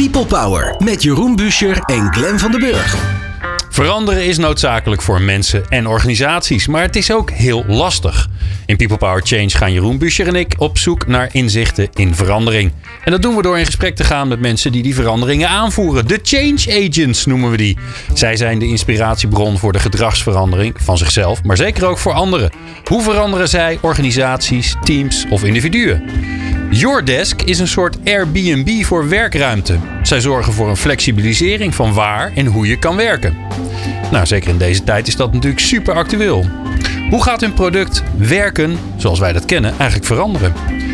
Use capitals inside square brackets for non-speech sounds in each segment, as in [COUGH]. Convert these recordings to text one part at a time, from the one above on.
People Power met Jeroen Buescher en Glenn van den Burg. Veranderen is noodzakelijk voor mensen en organisaties, maar het is ook heel lastig. In People Power Change gaan Jeroen Buescher en ik op zoek naar inzichten in verandering. En dat doen we door in gesprek te gaan met mensen die die veranderingen aanvoeren. De change agents noemen we die. Zij zijn de inspiratiebron voor de gedragsverandering van zichzelf, maar zeker ook voor anderen. Hoe veranderen zij organisaties, teams of individuen? Your Desk is een soort Airbnb voor werkruimte. Zij zorgen voor een flexibilisering van waar en hoe je kan werken. Nou, zeker in deze tijd is dat natuurlijk super actueel. Hoe gaat hun product werken, zoals wij dat kennen, eigenlijk veranderen?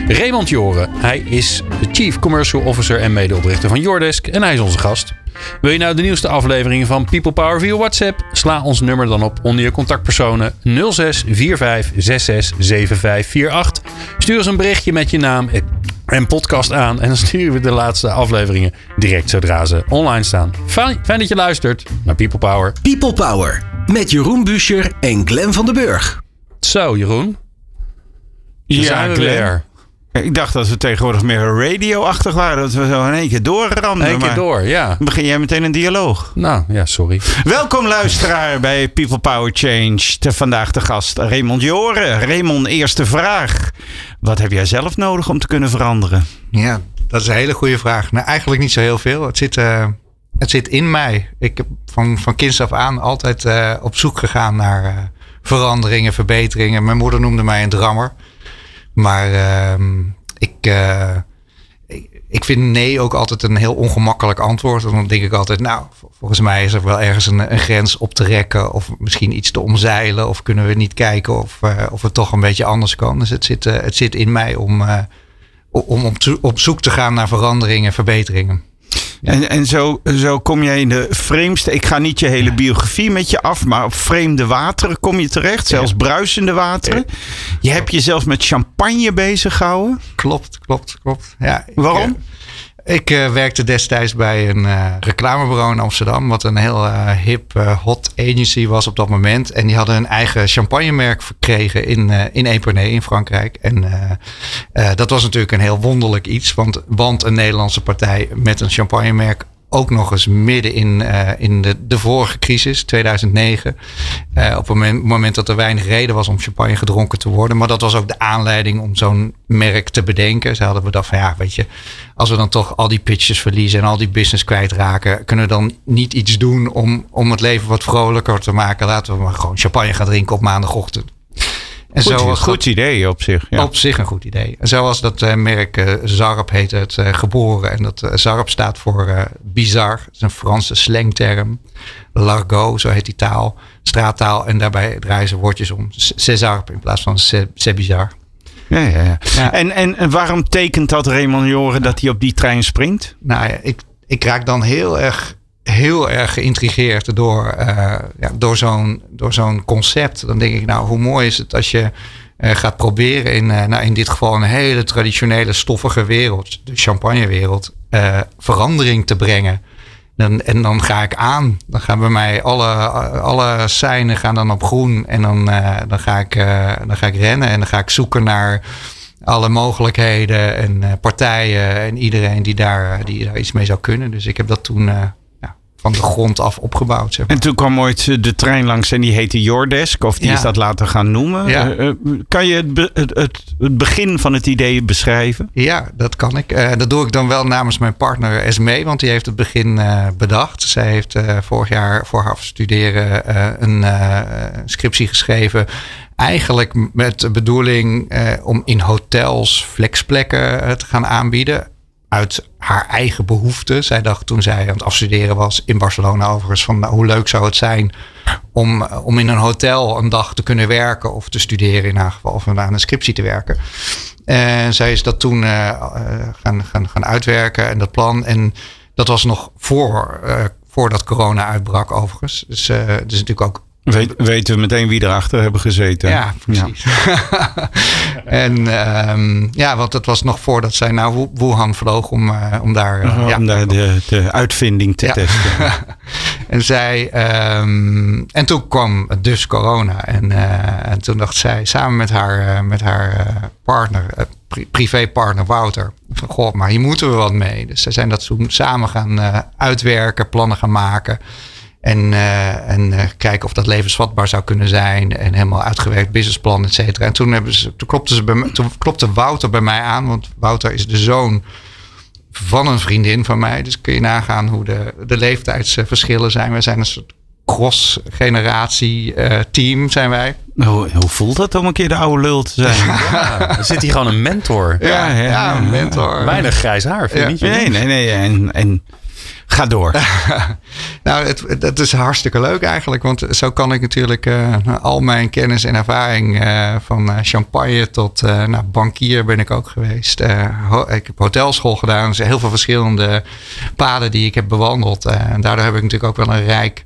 Raymond Joren, hij is de Chief Commercial Officer en medeoprichter van Jordesk en hij is onze gast. Wil je nou de nieuwste afleveringen van People Power via WhatsApp? Sla ons nummer dan op onder je contactpersonen 06 45 66 7548. Stuur ons een berichtje met je naam en podcast aan en dan sturen we de laatste afleveringen direct zodra ze online staan. Fijn, fijn dat je luistert naar People Power. People Power met Jeroen Buescher en Glenn van den Burg. Zo, Jeroen. Daar zijn we Glenn. weer. Ik dacht dat we tegenwoordig meer radio-achtig waren. Dat we zo in één keer doorramden. Eén keer door, ja. Begin jij meteen een dialoog. Nou, ja, sorry. Welkom luisteraar bij People Power Change. Te vandaag de gast Raymond Joren. Raymond, eerste vraag. Wat heb jij zelf nodig om te kunnen veranderen? Ja, dat is een hele goede vraag. Nou, eigenlijk niet zo heel veel. Het zit, eh, het zit in mij. Ik heb van, van kinds af aan altijd eh, op zoek gegaan naar eh, veranderingen, verbeteringen. Mijn moeder noemde mij een drammer. Maar ehm, ik, eh, ik, ik vind nee ook altijd een heel ongemakkelijk antwoord. En dan denk ik altijd, nou, vol- volgens mij is er wel ergens een, een grens op te rekken. Of misschien iets te omzeilen. Of kunnen we niet kijken of, eh, of het toch een beetje anders kan. Dus het zit, eh, het zit in mij om, om op zoek te gaan naar veranderingen, verbeteringen. En, en zo, zo kom jij in de vreemdste... Ik ga niet je hele biografie met je af, maar op vreemde wateren kom je terecht. Zelfs bruisende wateren. Je hebt je zelfs met champagne bezig gehouden. Klopt, klopt, klopt. Ja, Waarom? Ik eh, werkte destijds bij een eh, reclamebureau in Amsterdam, wat een heel eh, hip, hot agency was op dat moment. En die hadden een eigen champagnemerk verkregen in, in Epernay in Frankrijk. En dat was natuurlijk een heel wonderlijk iets, want, want een Nederlandse partij met een champagnemerk ook nog eens midden in, eh, in de, de vorige crisis, 2009. Eh, op moment, moment dat er weinig reden was om champagne gedronken te worden. Maar dat was ook de aanleiding om zo'n merk te bedenken. Ze hadden bedacht van ja, weet je, als we dan toch al die pitches verliezen en al die business kwijtraken, kunnen we dan niet iets doen om, om het leven wat vrolijker te maken. Laten we maar gewoon champagne gaan drinken op maandagochtend. En Goed, was goed dat- idee op zich. Ja. op zich een goed idee. En zo was dat eh, merk eh, Zarp heet het eh, geboren. En dat Zarp staat voor bizar. Dat is een Franse slangterm. Largot, zo heet die taal. Straattaal. En daarbij draaien ze woordjes om. Césarp in plaats van C'est bizar. Ja, ja, ja. En, en waarom tekent dat Raymond Joren dat hij op die trein springt? Nou ja, ik, ik raak dan heel erg, heel erg geïntrigeerd door, eh, ja, door zo'n zo'n concept. Dan denk ik, nou, hoe mooi is het als je eh, gaat proberen in, eh, nou, in dit geval een hele traditionele stoffige wereld, de champagnewereld, verandering te brengen. En dan ga ik aan. Dan gaan bij mij alle, alle seinen gaan dan op groen. En dan, dan, ga ik, dan ga ik rennen en dan ga ik zoeken naar alle mogelijkheden en partijen en iedereen die daar, die daar iets mee zou kunnen. Dus ik heb dat toen van de grond af opgebouwd. Zeg maar. En toen kwam ooit eh, de trein langs en die heette Jordesk. Of die Ja. is dat laten gaan noemen. Ja. Eh, eh, kan je het, be- het, het, begin van het idee beschrijven? Ja, dat kan ik. Dat doe ik dan wel namens mijn partner Esmee, want die heeft het begin bedacht. Zij heeft vorig jaar voor haar afstuderen eh, een scriptie geschreven. Eigenlijk met de bedoeling om in hotels flexplekken te gaan aanbieden. Uit haar eigen behoeften. Zij dacht toen zij aan het afstuderen was in Barcelona overigens van nou, hoe leuk zou het zijn om, om in een hotel een dag te kunnen werken of te studeren in haar geval of aan een scriptie te werken. En zij is dat toen eh, eh, gaan, gaan, gaan uitwerken en dat plan. En dat was nog voor, eh, voordat corona uitbrak overigens. Dus, eh dus natuurlijk ook Weet, weten we meteen wie erachter hebben gezeten. ja, precies. [LAUGHS] en ehm, ja, want het was nog voordat zij naar Wu- Wuhan vloog om, eh, om daar... ja, om daar de, de uitvinding te Ja. testen. [LAUGHS] en zij, ehm, en toen kwam dus corona. En, eh, en toen dacht zij samen met haar, eh, met haar partner, pri- privépartner Wouter. Van, goh, maar hier moeten we wat mee. Dus zij zijn dat toen samen gaan uitwerken, plannen gaan maken. En, eh, en eh, kijken of dat levensvatbaar zou kunnen zijn. En helemaal uitgewerkt businessplan, et cetera. En toen, hebben ze, toen, klopte ze bij me, toen klopte Wouter bij mij aan. Want Wouter is de zoon van een vriendin van mij. Dus kun je nagaan hoe de, de leeftijdsverschillen zijn. We zijn een soort cross-generatie eh, team zijn wij. Hoe, hoe voelt dat om een keer de oude lul te zijn? [LAUGHS] Ja, er zit hier gewoon een mentor. Ja, ja, ja. een mentor. Weinig grijs haar, vind je niet? Nee, nee, nee. En, en ga door. [LAUGHS] Nou, het, dat is hartstikke leuk eigenlijk. Want zo kan ik natuurlijk eh, al mijn kennis en ervaring eh, van eh, champagne tot nou, bankier ben ik ook geweest. Ik heb hotelschool gedaan. Dus heel veel verschillende paden die ik heb bewandeld. En daardoor heb ik natuurlijk ook wel een rijk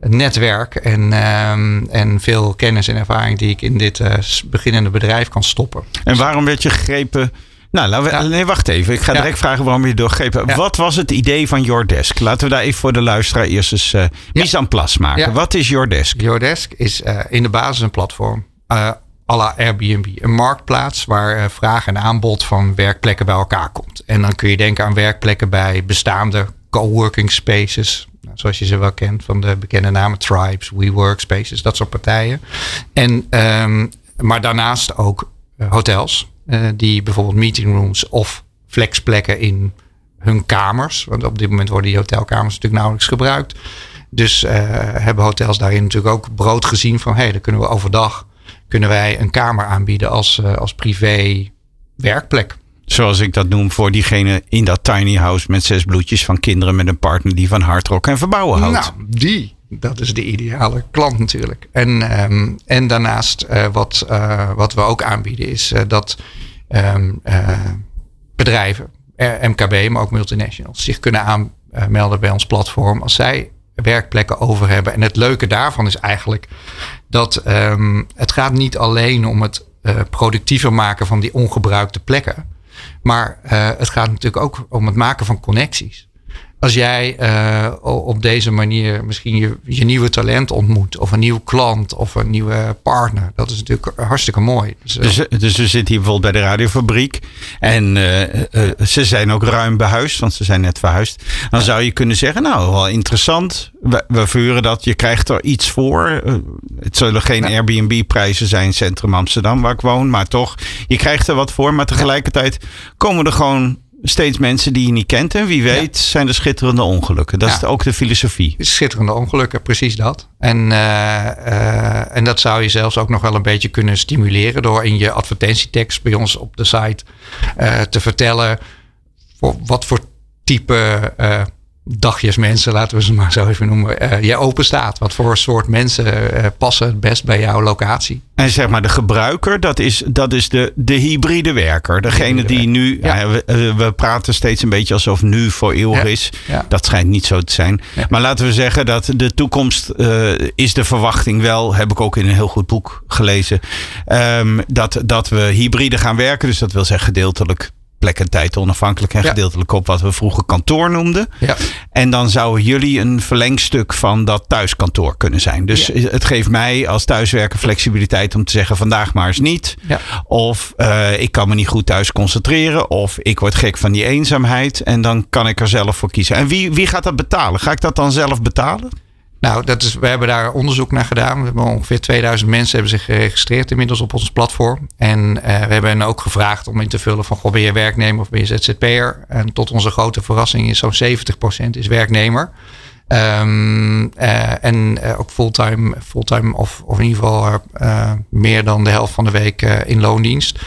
netwerk en, ehm, en veel kennis en ervaring die ik in dit beginnende bedrijf kan stoppen. En waarom werd je gegrepen? Nou, laten we, Ja. nee, wacht even. Ik ga Ja. direct vragen waarom je doorgegrepen. Ja. Wat was het idee van Your Desk? Laten we daar even voor de luisteraar eerst eens eh mise en place maken. Wat is Your Desk? Yodesk is eh, in de basis een platform. eh à la Airbnb. Een marktplaats waar vraag en aanbod van werkplekken bij elkaar komt. En dan kun je denken aan werkplekken bij bestaande coworking spaces. Nou, zoals je ze wel kent van de bekende namen Tribes, WeWork Spaces, dat soort partijen. En, ehm, maar daarnaast ook hotels. Eh, die bijvoorbeeld meeting rooms of flexplekken in hun kamers. Want op dit moment worden die hotelkamers natuurlijk nauwelijks gebruikt. Dus eh, hebben hotels daarin natuurlijk ook brood gezien van... hé, hey, dan kunnen we overdag kunnen wij een kamer aanbieden als, eh, als privé werkplek. Zoals ik dat noem voor diegene in dat tiny house met zes bloedjes van kinderen met een partner die van hardrock en verbouwen houdt. Nou, die. Dat is de ideale klant natuurlijk. En, ehm, en daarnaast eh, wat, eh, wat we ook aanbieden is eh, dat ehm, eh, bedrijven, MKB, maar ook multinationals, zich kunnen aanmelden bij ons platform als zij werkplekken over hebben. En het leuke daarvan is eigenlijk dat ehm, het gaat niet alleen om het productiever maken van die ongebruikte plekken. Maar het gaat natuurlijk ook om het maken van connecties. Als jij eh, op deze manier misschien je, je nieuwe talent ontmoet, of een nieuwe klant, of een nieuwe partner, dat is natuurlijk hartstikke mooi. Dus, eh, Dus, dus we zitten hier bijvoorbeeld bij de radiofabriek. En eh, eh, ze zijn ook ruim behuisd, want ze zijn net verhuisd. Dan zou je kunnen zeggen, nou, wel interessant. We, we verhuren dat, je krijgt er iets voor. Eh, het zullen geen Airbnb-prijzen zijn, centrum Amsterdam, waar ik woon. Maar toch, je krijgt er wat voor. Maar tegelijkertijd komen er gewoon steeds mensen die je niet kent. En wie weet zijn er schitterende ongelukken. Dat Ja. is ook de filosofie. schitterende ongelukken, precies dat. En, eh, eh, en dat zou je zelfs ook nog wel een beetje kunnen stimuleren door in je advertentietekst bij ons op de site eh, te vertellen voor wat voor type dagjes mensen, laten we ze maar zo even noemen, eh je open staat. Wat voor soort mensen eh, passen het best bij jouw locatie. En zeg maar de gebruiker, dat is, dat is de, de hybride werker. Degene die nu, Ja. ja, we, eh, we praten steeds een beetje alsof nu voor eeuwig Ja. is. Ja. Dat schijnt niet zo te zijn. Maar laten we zeggen dat de toekomst eh, is de verwachting wel, heb ik ook in een heel goed boek gelezen, ehm, dat, dat we hybride gaan werken. Dus dat wil zeggen gedeeltelijk plek en tijd onafhankelijk en gedeeltelijk op wat we vroeger kantoor noemden. Ja. En dan zouden jullie een verlengstuk van dat thuiskantoor kunnen zijn. Dus Ja. het geeft mij als thuiswerker flexibiliteit om te zeggen vandaag maar eens niet. Ja. Of eh, ik kan me niet goed thuis concentreren. Of ik word gek van die eenzaamheid. En dan kan ik er zelf voor kiezen. En wie, wie gaat dat betalen? Ga ik dat dan zelf betalen? Nou, dat is, we hebben daar onderzoek naar gedaan. We hebben ongeveer 2000 mensen hebben zich geregistreerd inmiddels op ons platform. En eh, we hebben hen ook gevraagd om in te vullen van... Goh, ben je werknemer of ben je ZZP'er? En tot onze grote verrassing is zo'n 70% is werknemer. Ehm, eh, en eh, ook fulltime, fulltime of, of in ieder geval meer dan de helft van de week in loondienst.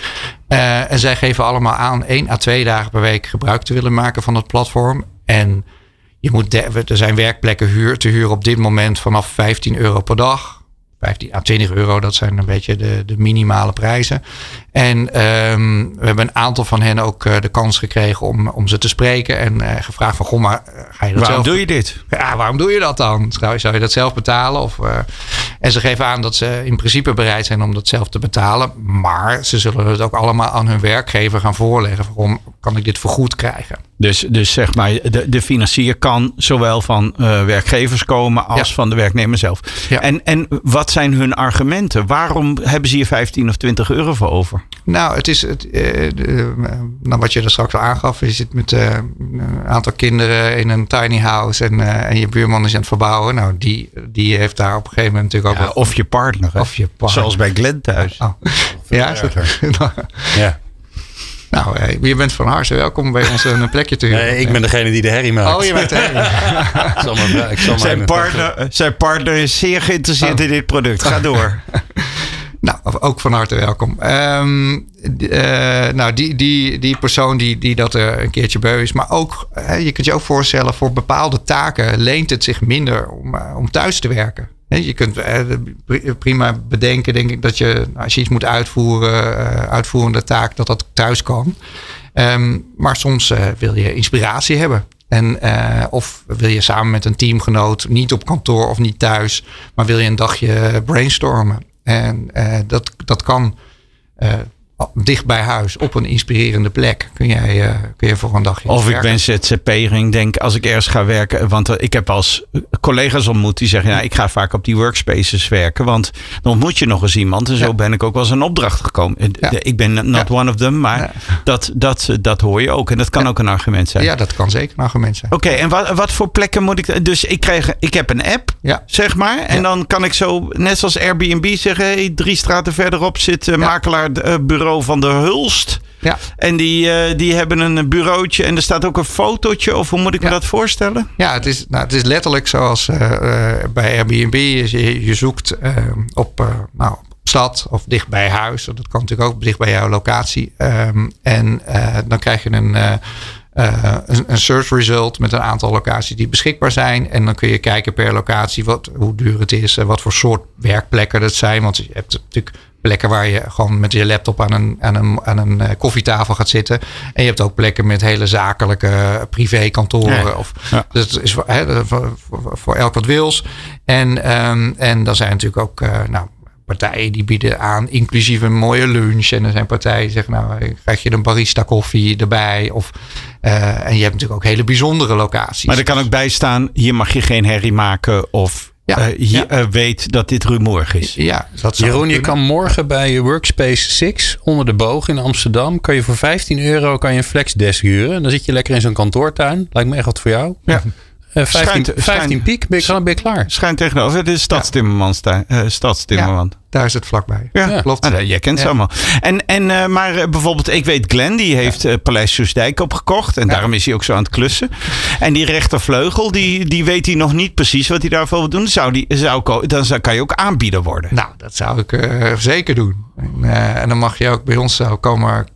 En zij geven allemaal aan één à twee dagen per week gebruik te willen maken van het platform. En je moet de- er zijn werkplekken huur, te huren op dit moment vanaf 15 euro per dag. 15 à 20 euro, dat zijn een beetje de, de minimale prijzen. En ehm, we hebben een aantal van hen ook eh, de kans gekregen om, om ze te spreken. En eh, gevraagd van, goh, maar eh, ga je dat Waarom zelf doe je dit? [LAUGHS] ja, waarom doe je dat dan? Zou, zou je dat zelf betalen? Of, en ze geven aan dat ze in principe bereid zijn om dat zelf te betalen. Maar ze zullen het ook allemaal aan hun werkgever gaan voorleggen. Waarom kan ik dit vergoed krijgen? Dus, dus zeg maar, de, de financier kan zowel van uh, werkgevers komen als Ja. van de werknemer zelf. Ja. En, en wat zijn hun argumenten? Waarom hebben ze hier 15 of 20 euro voor over? Nou, het is het, eh, de, eh, nou, wat je er straks al aangaf. Je zit met eh, een aantal kinderen in een tiny house en, eh, en je buurman is aan het verbouwen. Nou, die, die heeft daar op een gegeven moment natuurlijk ook Ja, of je partner. hè? Of je partner. Zoals bij Glenn thuis. Oh. Ja, is dat? [LAUGHS] Ja. Nou, eh, je bent van harte welkom bij ons een plekje te huren. Nee, ik ben degene die de herrie maakt. Oh, je bent [LAUGHS] ik zal maar Zijn partner, zijn partner is zeer geïnteresseerd Oh. in dit product. Ga door. [LAUGHS] Nou, ook van harte welkom. Ehm, eh, nou, die, die, die persoon die, die dat er een keertje beu is. Maar ook, je kunt je ook voorstellen, voor bepaalde taken leent het zich minder om, eh, om thuis te werken. Je kunt eh, pri- prima bedenken, denk ik, dat je nou, als je iets moet uitvoeren, eh, uitvoerende taak, dat dat thuis kan. Ehm, maar soms eh, wil je inspiratie hebben. En, eh, of wil je samen met een teamgenoot, niet op kantoor of niet thuis, maar wil je een dagje brainstormen. En eh, dat, dat kan eh, dicht bij huis, op een inspirerende plek, kun jij, eh, kun je voor een dagje Of ik ben ZZP'er en ik denk als ik ergens ga werken. Want eh, ik heb als collega's ontmoet die zeggen: ja, ik ga vaak op die workspaces werken. Want dan ontmoet je nog eens iemand. En zo Ja. ben ik ook wel eens een opdracht gekomen. Eh, Ja. Ik ben not Ja. one of them, maar dat, dat, dat hoor je ook. En dat kan ook een argument zijn. Ja, dat kan zeker een argument zijn. Oké, en wat, wat voor plekken moet ik. Dus ik, krijg, ik heb een app, zeg maar. En dan kan ik zo, net zoals Airbnb, zeggen: hey, drie straten verderop zit uh, van de Hulst. Ja. En die, eh, die hebben een bureautje en er staat ook een fotootje. Of hoe moet ik me dat voorstellen? Ja, het is, nou, het is letterlijk zoals eh, eh, bij Airbnb. Je, je zoekt op nou, stad of dicht bij huis. Dat kan natuurlijk ook dicht bij jouw locatie. Ehm, en dan krijg je een, een, een search result met een aantal locaties die beschikbaar zijn. En dan kun je kijken per locatie wat, hoe duur het is. En wat voor soort werkplekken dat zijn. Want je hebt natuurlijk plekken waar je gewoon met je laptop aan een, aan een, aan een eh, koffietafel gaat zitten. En je hebt ook plekken met hele zakelijke eh, privékantoren. Ja. Of, Ja. Dus het is voor, voor, elk wat wils. En, ehm, en dan zijn natuurlijk ook eh, nou, partijen die bieden aan inclusief een mooie lunch. En er zijn partijen die zeggen, nou krijg je een barista koffie erbij. Of, en je hebt natuurlijk ook hele bijzondere locaties. Maar er kan ook bij staan: hier mag je geen herrie maken. Of Ja, eh, ja. eh, weet dat dit rumoerig is. Ja, dat zou Jeroen, je kan morgen bij Workspace 6 onder de boog in Amsterdam. Kan je voor 15 euro kan je een flexdesk huren. En dan zit je lekker in zo'n kantoortuin. Lijkt me echt wat voor jou. Ja. Eh 15, Schijnt- 15 schijnt- piek, ben je, ben je klaar. Schijnt tegenover. Het is Stadstimmerman. eh Stadstimmerman. Daar is het vlakbij. Ja, Ja. klopt. Nou, jij kent ze allemaal. En, en, eh, maar eh, bijvoorbeeld, ik weet Glenn, die heeft eh, Paleis Soesdijk opgekocht. En Ja. daarom is hij ook zo aan het klussen. En die rechtervleugel, die, die weet hij nog niet precies wat hij daarvoor wil doen. Zou die, zou, dan zou, kan je ook aanbieder worden. Nou, dat zou ik eh, zeker doen. En, eh, en dan mag je ook bij ons zo komen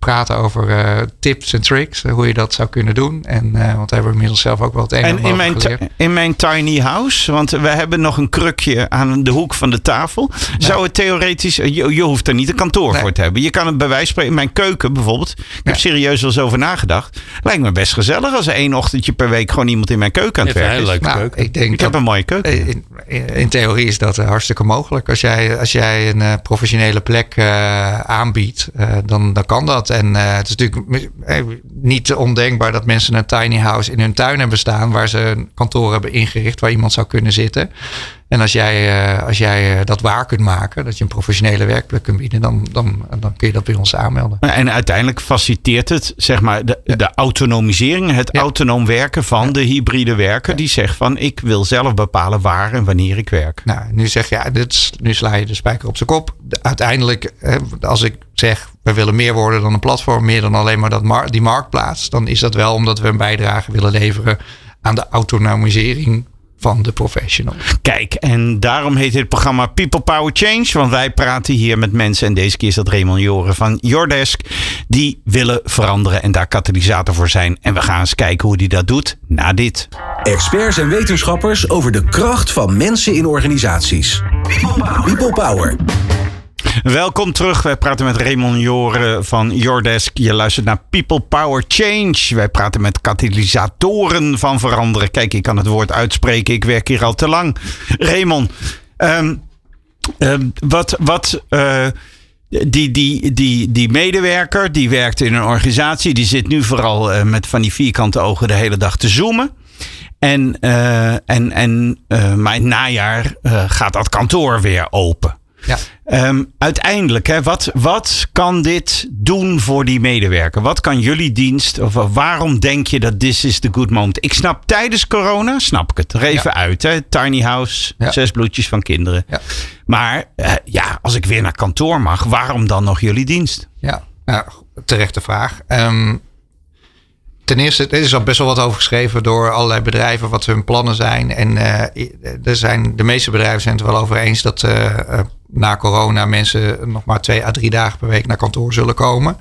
praten over eh, tips en tricks. eh, hoe je dat zou kunnen doen. En, eh, want daar hebben we inmiddels zelf ook wel het een en in mijn, in mijn tiny house, want we hebben nog een krukje aan de hoek van de tafel. Zou het theoretisch, je, je hoeft er niet een kantoor Nee. voor te hebben. Je kan het bij wijze van spreken, in mijn keuken bijvoorbeeld. Ik heb serieus wel eens over nagedacht. Lijkt me best gezellig als één ochtendje per week gewoon iemand in mijn keuken aan het een werken is. leuke Nou, keuken. ik denk Ik dat heb een mooie keuken. In, in, in theorie is dat hartstikke mogelijk. Als jij, als jij een eh, professionele plek eh, aanbiedt, eh, dan, dan kan dat. En eh, het is natuurlijk eh, niet ondenkbaar dat mensen een tiny house in hun tuin hebben staan, waar ze een kantoor hebben ingericht waar iemand zou kunnen zitten. En als jij, eh, als jij dat waar kunt maken, dat je een professionele werkplek kunt bieden, dan, dan, dan kun je dat bij ons aanmelden. En uiteindelijk faciliteert het zeg maar, de, de autonomisering, het Ja. autonoom werken van de hybride werker. Die zegt van ik wil zelf bepalen waar en wanneer ik werk. Nou, nu zeg je, ja, dit nu sla je de spijker op zijn kop. De- uiteindelijk, hè, als ik zeg, we willen meer worden dan een platform, meer dan alleen maar dat mar- die marktplaats, dan is dat wel omdat we een bijdrage willen leveren aan de autonomisering van de professional. Kijk, en daarom heet dit programma People Power Change. Want wij praten hier met mensen. En deze keer is dat Raymond Joren van Jordesk. Die willen veranderen en daar katalysator voor zijn. En we gaan eens kijken hoe die dat doet na dit. Experts en wetenschappers over de kracht van mensen in organisaties. People Power. Welkom terug. Wij praten met Raymond Joren van Jordesk. Je luistert naar People Power Change. Wij praten met katalysatoren van veranderen. Kijk, ik kan het woord uitspreken. Ik werk hier al te lang. Raymond, ehm, ehm, wat, wat, eh, die, die, die, die medewerker, die werkt in een organisatie, die zit nu vooral uh, met van die vierkante ogen de hele dag te zoomen. En, uh, en, en uh, het najaar gaat dat kantoor weer open. Ja. Um, uiteindelijk, hè, wat, wat kan dit doen voor die medewerker? Wat kan jullie dienst, of waarom denk je dat this is the good moment? Ik snap tijdens corona, snap ik het. Er even uit, hè? tiny house, ja. zes bloedjes van kinderen. Ja. Maar uh, ja, als ik weer naar kantoor mag, waarom dan nog jullie dienst? Ja, nou, terechte vraag. Um, ten eerste, er is al best wel wat over geschreven door allerlei bedrijven wat hun plannen zijn. En uh, er zijn, de meeste bedrijven zijn het wel over eens dat uh, na corona mensen nog maar twee à drie dagen per week naar kantoor zullen komen.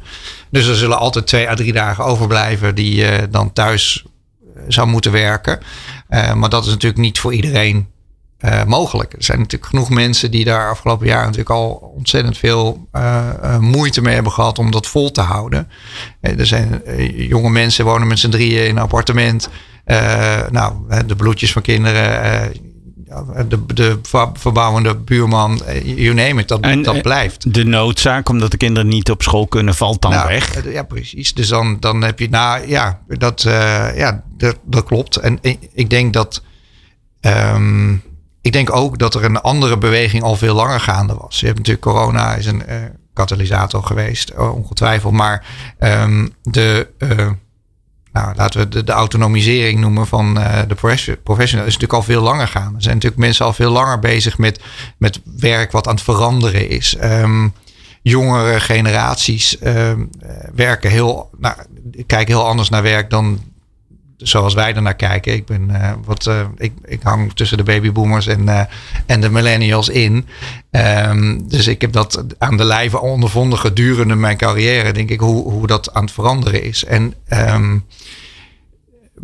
Dus er zullen altijd twee à drie dagen overblijven die je dan thuis zou moeten werken. maar dat is natuurlijk niet voor iedereen uh, mogelijk. Er zijn natuurlijk genoeg mensen die daar afgelopen jaar natuurlijk al ontzettend veel uh, uh, moeite mee hebben gehad om dat vol te houden. er zijn jonge mensen wonen met z'n drieën in een appartement. nou, de bloedjes van kinderen, de, de verbouwende buurman, you name it, dat, en, dat blijft. De noodzaak, omdat de kinderen niet op school kunnen, valt dan nou, weg. Ja, precies. Dus dan, dan heb je, nou ja, dat, ja, dat, dat klopt. En ik denk dat. Um, ik denk ook dat er een andere beweging al veel langer gaande was. Je hebt natuurlijk corona is een uh, katalysator geweest, uh, ongetwijfeld. Maar um, de, uh, nou, laten we de, autonomisering noemen van de professional is natuurlijk al veel langer gaande. Er zijn natuurlijk mensen al veel langer bezig met, met werk wat aan het veranderen is. Um, jongere generaties um, werken heel, nou, kijken heel anders naar werk dan zoals wij er naar kijken. Ik, ben, uh, wat, uh, ik, ik hang tussen de babyboomers en, uh, en de millennials in. Um, dus ik heb dat aan de lijve ondervonden gedurende mijn carrière. Denk ik hoe, hoe dat aan het veranderen is. En um,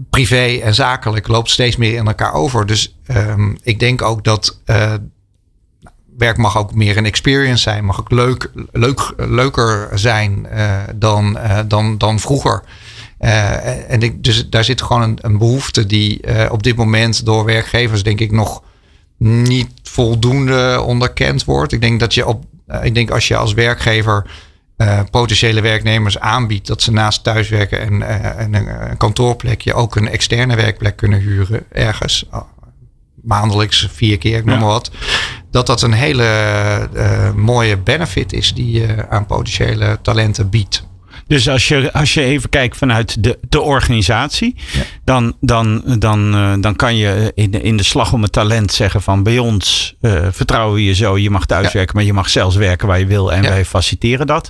privé en zakelijk loopt steeds meer in elkaar over. Dus um, ik denk ook dat werk mag ook meer een experience zijn. Mag ook leuk, leuk, leuker zijn dan, dan, dan vroeger. Uh, en ik, dus daar zit gewoon een, een behoefte die uh, op dit moment door werkgevers denk ik nog niet voldoende onderkend wordt. Ik denk dat je op, uh, ik denk als je als werkgever potentiële werknemers aanbiedt dat ze naast thuiswerken en, en een, een, kantoorplekje ook een externe werkplek kunnen huren ergens. Maandelijks vier keer, ik noem maar wat. Dat dat een hele mooie benefit is die je aan potentiële talenten biedt. Dus als je, als je even kijkt vanuit de, de organisatie, dan, dan, dan, uh, dan kan je in, in de slag om het talent zeggen van bij ons uh, vertrouwen we je zo. Je mag thuiswerken, ja. maar je mag zelfs werken waar je wil en wij faciliteren dat.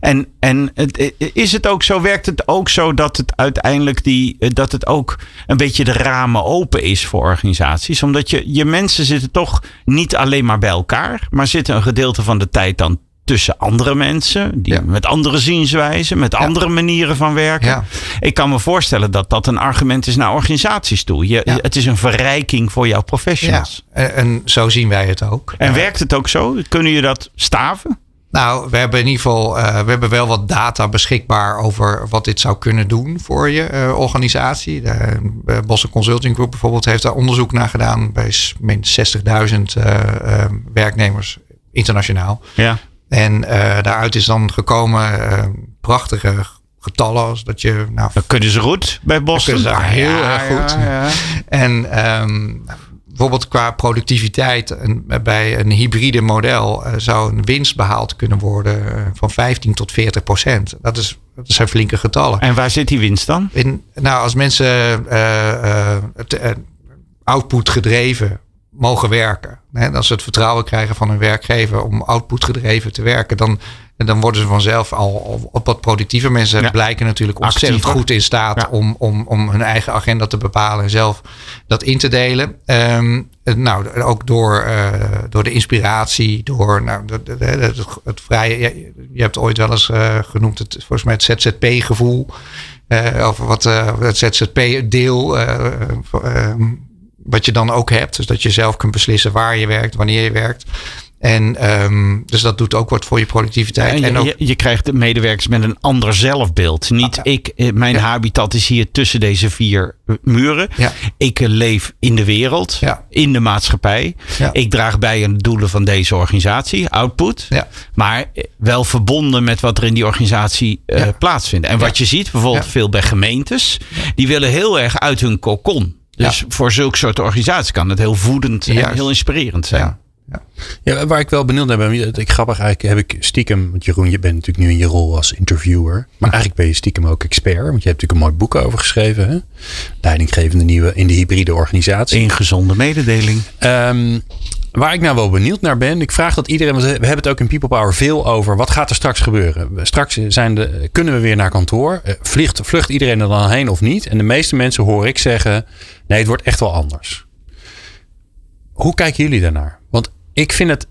En, en het, is het ook zo, werkt het ook zo dat het uiteindelijk die, dat het ook een beetje de ramen open is voor organisaties? Omdat je, je mensen zitten toch niet alleen maar bij elkaar, maar zitten een gedeelte van de tijd dan tussen andere mensen, die met andere zienswijzen, met andere manieren van werken. Ik kan me voorstellen dat dat een argument is naar organisaties toe. Je, Het is een verrijking voor jouw professionals. En, en, zo zien wij het ook. En werkt het ook zo? Kunnen je dat staven? Nou, we hebben in ieder geval uh, we hebben wel wat data beschikbaar over wat dit zou kunnen doen voor je uh, organisatie. De uh, Bossen Consulting Group bijvoorbeeld heeft daar onderzoek naar gedaan bij 60.000 werknemers internationaal. Ja. En uh, daaruit is dan gekomen uh, prachtige getallen. Als dat je, nou, dat kunnen ze goed bij Boston. Dat kunnen ze heel ja, erg goed. Ja, en um, bijvoorbeeld qua productiviteit een, bij een hybride model uh, zou een winst behaald kunnen worden van 15 tot 40 procent. Dat, is, dat zijn flinke getallen. En waar zit die winst dan? In, nou, als mensen het, output gedreven mogen werken. Hè, als ze het vertrouwen krijgen van hun werkgever om output gedreven te werken, dan, dan worden ze vanzelf al op wat productiever. Mensen blijken natuurlijk ontzettend goed in staat om, om, om hun eigen agenda te bepalen en zelf dat in te delen. Um, nou, ook door, uh, door de inspiratie, door nou, het, het, vrije. Je, je, hebt ooit wel eens uh, genoemd, het, volgens mij het ZZP-gevoel. Uh, of wat het ZZP-deel wat je dan ook hebt. Dus dat je zelf kunt beslissen waar je werkt, wanneer je werkt. En um, dus dat doet ook wat voor je productiviteit. En, je, ook, krijgt de medewerkers met een ander zelfbeeld. Niet Ah, ja. ik, eh, mijn Ja. habitat is hier tussen deze vier eh, muren. Ik eh, leef in de wereld, in de maatschappij. Ik draag bij aan de doelen van deze organisatie, output. Maar wel verbonden met wat er in die organisatie plaatsvindt. En wat je ziet, bijvoorbeeld veel bij gemeentes, die willen heel erg uit hun kokon. Dus voor zulke soort organisaties kan het heel voedend en Juist. heel inspirerend zijn. ja. Ja, waar ik wel benieuwd naar ben. Ik, grappig eigenlijk heb ik stiekem. Want Jeroen, je bent natuurlijk nu in je rol als interviewer. Maar eigenlijk ben je stiekem ook expert. Want je hebt natuurlijk een mooi boek over geschreven. Hè? Leidinggevende nieuwe in de hybride organisatie. Ingezonde mededeling. Ehm, waar ik nou wel benieuwd naar ben. Ik vraag dat iedereen. We hebben het ook in People Power veel over. Wat gaat er straks gebeuren? Straks zijn de, kunnen we weer naar kantoor. Eh, Vliegt, vlucht iedereen er dan heen of niet? En de meeste mensen hoor ik zeggen. Nee, het wordt echt wel anders. Hoe kijken jullie daarnaar? Want ik vind het.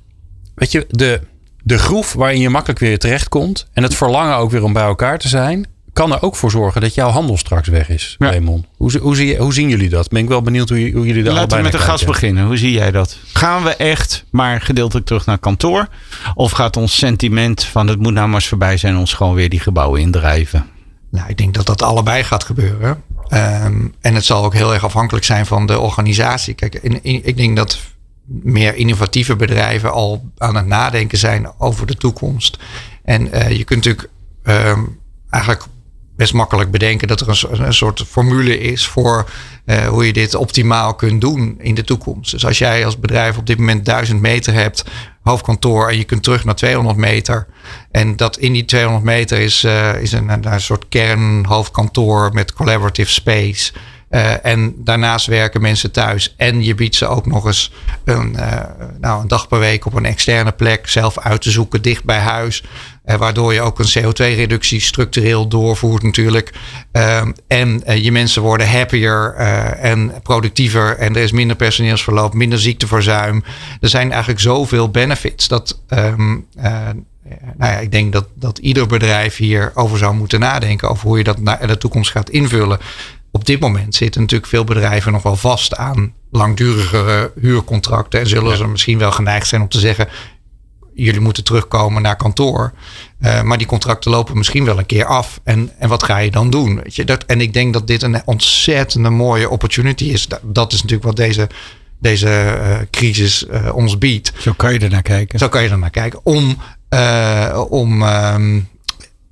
Weet je, de, de groef waarin je makkelijk weer terechtkomt. En het verlangen ook weer om bij elkaar te zijn. Kan er ook voor zorgen dat jouw handel straks weg is, Ja. Raymond. Hoe, hoe, zie, je- hoe zien jullie dat? Ben ik wel benieuwd hoe, hoe jullie daar Laten we met de kijken. beginnen. Hoe zie jij dat? Gaan we echt maar gedeeltelijk terug naar kantoor? Of gaat ons sentiment van het moet nou maar eens voorbij zijn ons gewoon weer die gebouwen indrijven? Nou, ik denk dat dat allebei gaat gebeuren. Ehm, en het zal ook heel erg afhankelijk zijn van de organisatie. Kijk, in, in- ik denk dat meer innovatieve bedrijven al aan het nadenken zijn over de toekomst. En eh, je kunt natuurlijk ehm, eigenlijk best makkelijk bedenken dat er een, een soort formule is voor eh, hoe je dit optimaal kunt doen in de toekomst. Dus als jij als bedrijf op dit moment 1000 meter hebt, hoofdkantoor, en je kunt terug naar 200 meter. En dat in die 200 meter is, eh, is een, soort kernhoofdkantoor met collaborative space. Eh, en daarnaast werken mensen thuis. En je biedt ze ook nog eens een, nou, een dag per week op een externe plek zelf uit te zoeken, dicht bij huis. Eh, waardoor je ook een CO2-reductie structureel doorvoert natuurlijk. Ehm, en eh, je mensen worden happier eh, en productiever. En er is minder personeelsverloop, minder ziekteverzuim. Er zijn eigenlijk zoveel benefits dat... ehm, eh, nou ja, ik denk dat, dat ieder bedrijf hierover zou moeten nadenken. Over hoe je dat naar de toekomst gaat invullen. Op dit moment zitten natuurlijk veel bedrijven nog wel vast aan langdurigere huurcontracten. En zullen ze misschien wel geneigd zijn om te zeggen: jullie moeten terugkomen naar kantoor. Uh, maar die contracten lopen misschien wel een keer af. En, en wat ga je dan doen? Weet je, dat, en ik denk dat dit een ontzettende mooie opportunity is. Dat, dat is natuurlijk wat deze, deze uh, crisis uh, ons biedt. Zo kan je er naar kijken. Zo kan je er naar kijken. Om, om, um,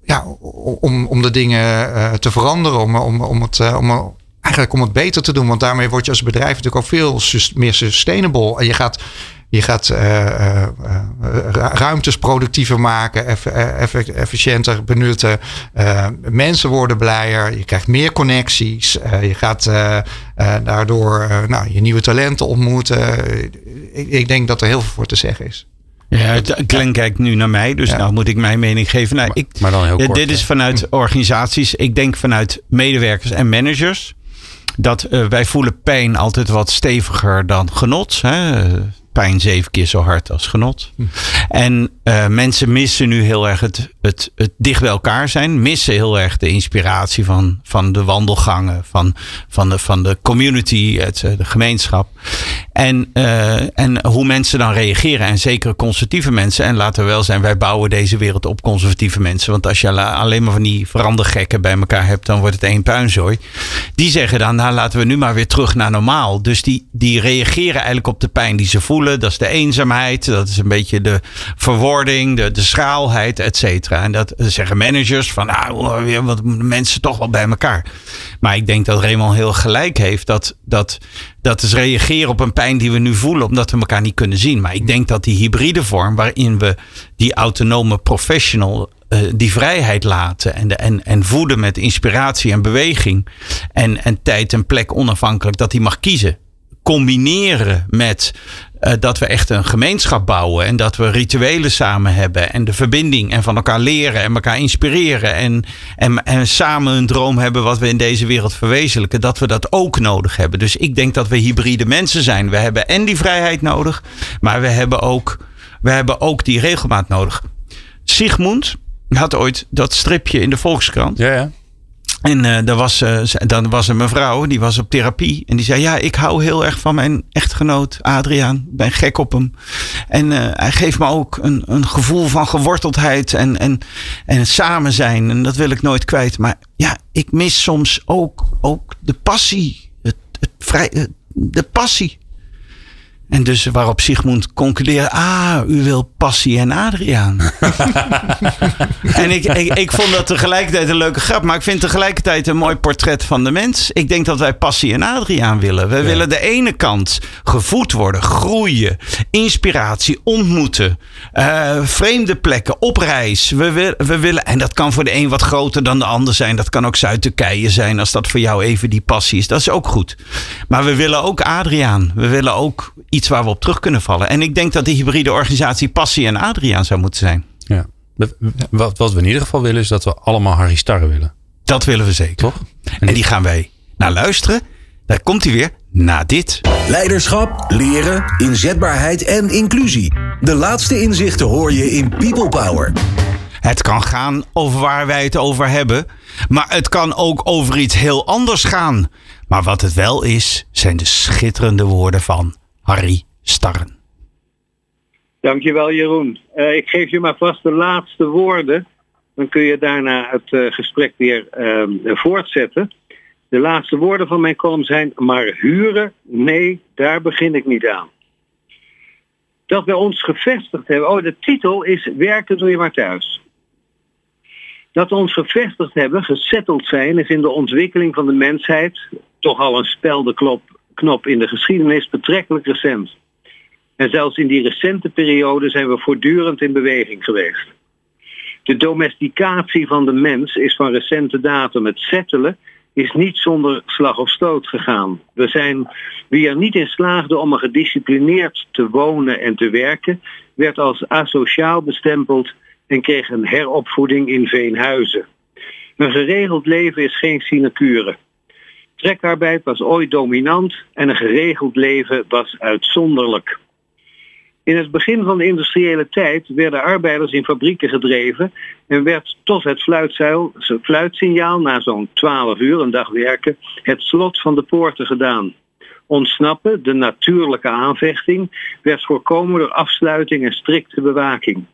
ja, om, om de dingen te veranderen. Om, om, om, het, om, eigenlijk om het beter te doen. Want daarmee word je als bedrijf natuurlijk ook veel meer sustainable. En je gaat, je gaat uh, ruimtes productiever maken, eff, eff, efficiënter benutten. Mensen worden blijer. Je krijgt meer connecties. Je gaat daardoor nou, je nieuwe talenten ontmoeten. Ik, ik denk dat er heel veel voor te zeggen is. Ja, Glenn kijkt nu naar mij, dus ja. nou moet ik mijn mening geven. Nou, ik, maar dan heel kort, dit is vanuit organisaties. Ik denk vanuit medewerkers en managers. Dat uh, wij voelen pijn altijd wat steviger dan genot. Hè? Pijn zeven keer zo hard als genot. Hm. En uh, mensen missen nu heel erg het, het, het dicht bij elkaar zijn. Missen heel erg de inspiratie van, van de wandelgangen, van, van, de, van de community, het, de gemeenschap. En, uh, en hoe mensen dan reageren. En zeker conservatieve mensen. En laten we wel zijn, wij bouwen deze wereld op conservatieve mensen. Want als je alleen maar van die verandergekken bij elkaar hebt, dan wordt het één puinzooi. Die zeggen dan, nou laten we nu maar weer terug naar normaal. Dus die, die reageren eigenlijk op de pijn die ze voelen. Dat is de eenzaamheid. Dat is een beetje de verwording, de, de schraalheid, et cetera. En dat zeggen managers van, nou, wat mensen toch wel bij elkaar. Maar ik denk dat Raymond heel gelijk heeft. Dat, dat, dat is reageren op een pijn die we nu voelen, omdat we elkaar niet kunnen zien. Maar ik denk dat die hybride vorm, waarin we die autonome professional uh, die vrijheid laten en, de, en, en voeden met inspiratie en beweging en, en tijd en plek onafhankelijk, dat die mag kiezen. Combineren met uh, dat we echt een gemeenschap bouwen en dat we rituelen samen hebben en de verbinding en van elkaar leren en elkaar inspireren en, en, en samen een droom hebben wat we in deze wereld verwezenlijken, dat we dat ook nodig hebben. Dus ik denk dat we hybride mensen zijn. We hebben en die vrijheid nodig, maar we hebben ook, we hebben ook die regelmaat nodig. Sigmund had ooit dat stripje in de Volkskrant. Ja, ja. En uh, er was, uh, dan was een mevrouw, die was op therapie. En die zei, ja, ik hou heel erg van mijn echtgenoot Adriaan. Ik ben gek op hem. En uh, hij geeft me ook een, een gevoel van geworteldheid en, en, en samen zijn. En dat wil ik nooit kwijt. Maar ja, ik mis soms ook, ook de passie. Het, het vrij, de passie. En dus waarop Sigmund concludeerde: Ah, u wil Passie en Adriaan. [LAUGHS] en ik, ik, ik, vond dat tegelijkertijd een leuke grap, maar ik vind tegelijkertijd een mooi portret van de mens. Ik denk dat wij Passie en Adriaan willen. We willen de ene kant gevoed worden, groeien, inspiratie, ontmoeten, uh, vreemde plekken, op reis. We, wil, we willen, en dat kan voor de een wat groter dan de ander zijn. Dat kan ook Zuid-Turkije zijn, als dat voor jou even die passie is. Dat is ook goed. Maar we willen ook Adriaan. We willen ook iets waar we op terug kunnen vallen. En ik denk dat de hybride organisatie Passie en Adriaan zou moeten zijn. Ja. Wat, wat we in ieder geval willen is dat we allemaal Harry Starre willen. Dat willen we zeker. Toch? En, die gaan wij naar luisteren. Daar komt hij weer na dit. Leiderschap, leren, inzetbaarheid en inclusie. De laatste inzichten hoor je in People Power. Het kan gaan over waar wij het over hebben, maar het kan ook over iets heel anders gaan. Maar wat het wel is, zijn de schitterende woorden van Harry Starren. Dankjewel Jeroen. Uh, ik geef je maar vast de laatste woorden. Dan kun je daarna het uh, gesprek weer uh, voortzetten. De laatste woorden van mijn column zijn maar huren? Nee, daar begin ik niet aan. Dat we ons gevestigd hebben. Oh, de titel is Werken doe je maar thuis. Dat we ons gevestigd hebben, gesetteld zijn, is in de ontwikkeling van de mensheid toch al een speldeklop knop in de geschiedenis betrekkelijk recent. En zelfs in die recente periode zijn we voortdurend in beweging geweest. De domesticatie van de mens is van recente datum. Het settelen is niet zonder slag of stoot gegaan. We zijn, wie er niet in slaagde om er gedisciplineerd te wonen en te werken, werd als asociaal bestempeld en kreeg een heropvoeding in veenhuizen. Een geregeld leven is geen sinecure. Trekarbeid was ooit dominant en een geregeld leven was uitzonderlijk. In het begin van de industriële tijd werden arbeiders in fabrieken gedreven en werd tot het fluitsignaal na zo'n 12 uur een dag werken het slot van de poorten gedaan. Ontsnappen, de natuurlijke aanvechting, werd voorkomen door afsluiting en strikte bewaking.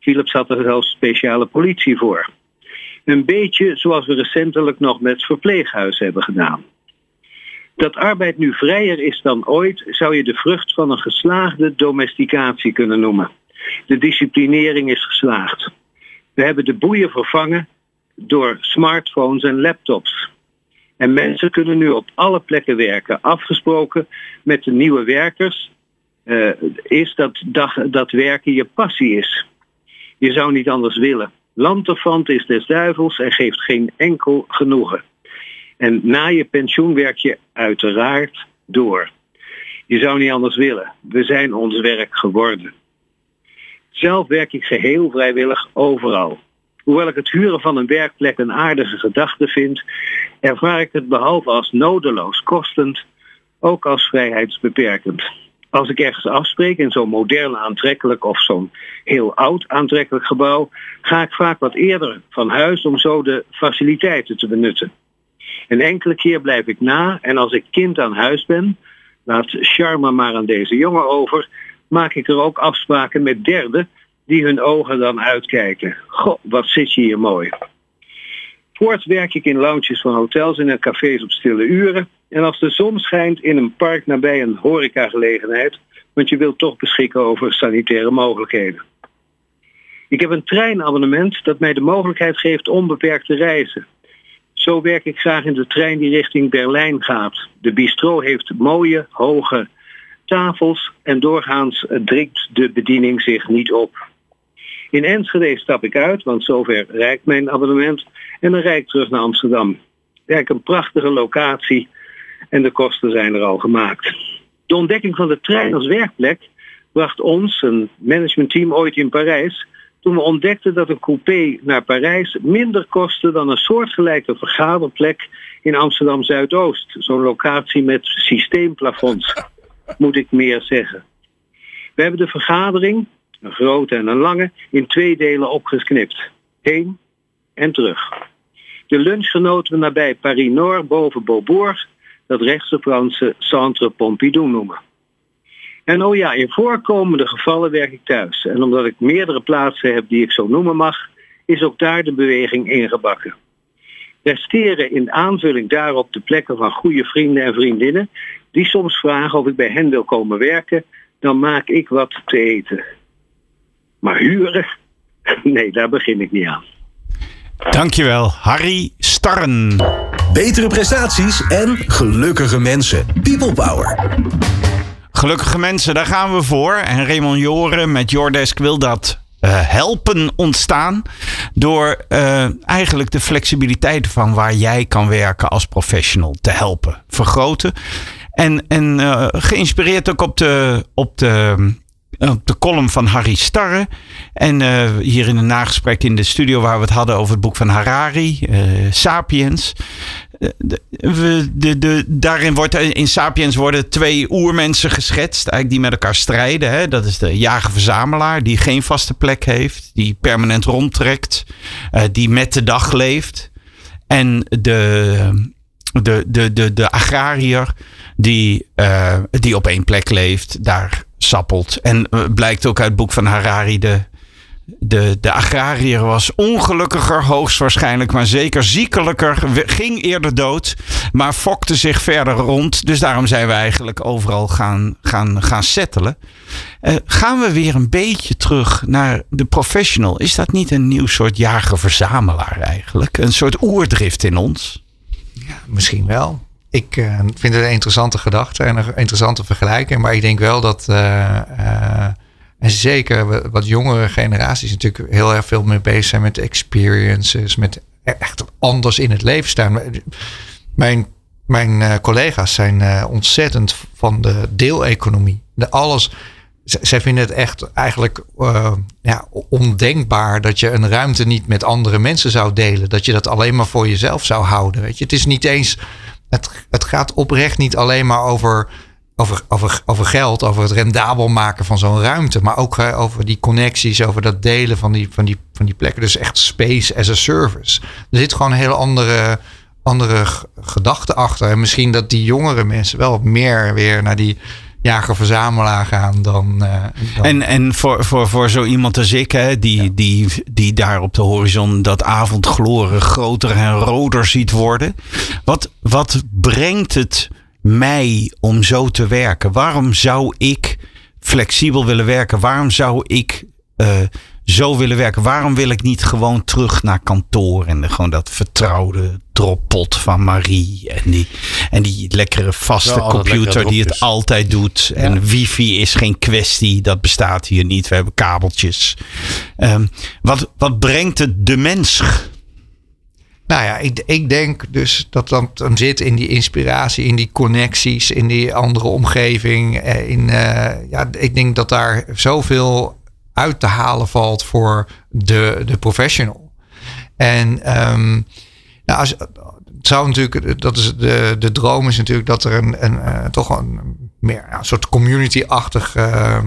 Philips had er zelfs speciale politie voor. Een beetje zoals we recentelijk nog met verpleeghuis hebben gedaan. Dat arbeid nu vrijer is dan ooit, zou je de vrucht van een geslaagde domesticatie kunnen noemen. De disciplinering is geslaagd. We hebben de boeien vervangen door smartphones en laptops. En mensen kunnen nu op alle plekken werken. Afgesproken met de nieuwe werkers uh, is dat, dat werken je passie is. Je zou niet anders willen. Lanterfant is des duivels en geeft geen enkel genoegen. En na je pensioen werk je uiteraard door. Je zou niet anders willen. We zijn ons werk geworden. Zelf werk ik geheel vrijwillig overal. Hoewel ik het huren van een werkplek een aardige gedachte vind, ervaar ik het behalve als nodeloos kostend, ook als vrijheidsbeperkend. Als ik ergens afspreek in zo'n modern aantrekkelijk of zo'n heel oud aantrekkelijk gebouw, ga ik vaak wat eerder van huis om zo de faciliteiten te benutten. Een enkele keer blijf ik na en als ik kind aan huis ben, laat Sharma maar aan deze jongen over, maak ik er ook afspraken met derden die hun ogen dan uitkijken. Goh, wat zit je hier mooi. Voorts werk ik in lounges van hotels en cafés op stille uren. En als de zon schijnt in een park nabij een horecagelegenheid, want je wilt toch beschikken over sanitaire mogelijkheden. Ik heb een treinabonnement dat mij de mogelijkheid geeft onbeperkt te reizen. Zo werk ik graag in de trein die richting Berlijn gaat. De bistro heeft mooie, hoge tafels en doorgaans dringt de bediening zich niet op. In Enschede stap ik uit, want zover reikt mijn abonnement en dan rijd ik terug naar Amsterdam. Werk een prachtige locatie en de kosten zijn er al gemaakt. De ontdekking van de trein als werkplek bracht ons, een managementteam ooit in Parijs, toen we ontdekten dat een coupé naar Parijs minder kostte dan een soortgelijke vergaderplek in Amsterdam Zuidoost. Zo'n locatie met systeemplafonds, [LAUGHS] moet ik meer zeggen. We hebben de vergadering, een grote en een lange, in twee delen opgeknipt. Heen en terug. De lunch genoten we nabij Paris-Nord boven Beaubourg, dat rechts de Franse Centre Pompidou noemen. En oh ja, in voorkomende gevallen werk ik thuis. En omdat ik meerdere plaatsen heb die ik zo noemen mag, is ook daar de beweging ingebakken. Resteren in aanvulling daarop de plekken van goede vrienden en vriendinnen, die soms vragen of ik bij hen wil komen werken, dan maak ik wat te eten. Maar huren? [LAUGHS] Nee, daar begin ik niet aan. Dankjewel, Harry Starren. Betere prestaties en gelukkige mensen. People Power. Gelukkige mensen, daar gaan we voor. En Raymond Joren met Jordesk wil dat uh, helpen ontstaan. Door uh, eigenlijk de flexibiliteit van waar jij kan werken als professional te helpen vergroten. En, en uh, geïnspireerd ook op de, op de op de column van Harry Starre. En uh, hier in een nagesprek in de studio waar we het hadden over het boek van Harari, uh, Sapiens. De, de, de, daarin wordt in Sapiens worden twee oermensen geschetst, eigenlijk die met elkaar strijden. Hè? Dat is de jager-verzamelaar, die geen vaste plek heeft, die permanent rondtrekt, die met de dag leeft. En de, de, de, de, de agrariër, die, die op één plek leeft, daar sappelt. En uh, blijkt ook uit het boek van Harari, de, de, de agrariër was ongelukkiger hoogstwaarschijnlijk, maar zeker ziekelijker. Ging eerder dood, maar fokte zich verder rond. Dus daarom zijn we eigenlijk overal gaan, gaan, gaan settelen. Uh, gaan we weer een beetje terug naar de professional? Is dat niet een nieuw soort jager-verzamelaar eigenlijk? Een soort oerdrift in ons? Ja, misschien wel. Ik uh, vind het een interessante gedachte en een interessante vergelijking. Maar ik denk wel dat. Uh, en zeker wat jongere generaties natuurlijk heel erg veel mee bezig zijn met experiences, met echt anders in het leven staan. Mijn, mijn collega's zijn ontzettend van de deeleconomie. De alles, zij vinden het echt eigenlijk ja, ondenkbaar dat je een ruimte niet met andere mensen zou delen. Dat je dat alleen maar voor jezelf zou houden. Weet je? Het is niet eens. Het, het gaat oprecht niet alleen maar over over, over, over geld, over het rendabel maken van zo'n ruimte. Maar ook hè, over die connecties, over dat delen van die, van, die, van die plekken. Dus echt space as a service. Er zit gewoon een hele andere, andere gedachte achter. En misschien dat die jongere mensen wel meer weer naar die jager-verzamelaar gaan dan. Uh, dan... En, en voor, voor, voor zo iemand als ik, hè, die, ja. die, die daar op de horizon dat avondgloren groter en roder ziet worden. Wat, wat brengt het mij om zo te werken? Waarom zou ik flexibel willen werken? Waarom zou ik uh, zo willen werken? Waarom wil ik niet gewoon terug naar kantoor en de, gewoon dat vertrouwde droppot van Marie en die, en die lekkere vaste computer die het altijd doet. Ja. En wifi is geen kwestie, dat bestaat hier niet. We hebben kabeltjes. Um, wat, wat brengt het de mens? Nou ja, ik, ik denk dus dat dat dan zit in die inspiratie, in die connecties, in die andere omgeving. In, uh, ja, ik denk dat daar zoveel uit te halen valt voor de, de professional. En um, nou, als, het zou natuurlijk, dat is de, de droom is natuurlijk dat er een, een uh, toch een meer ja, een soort community-achtig uh,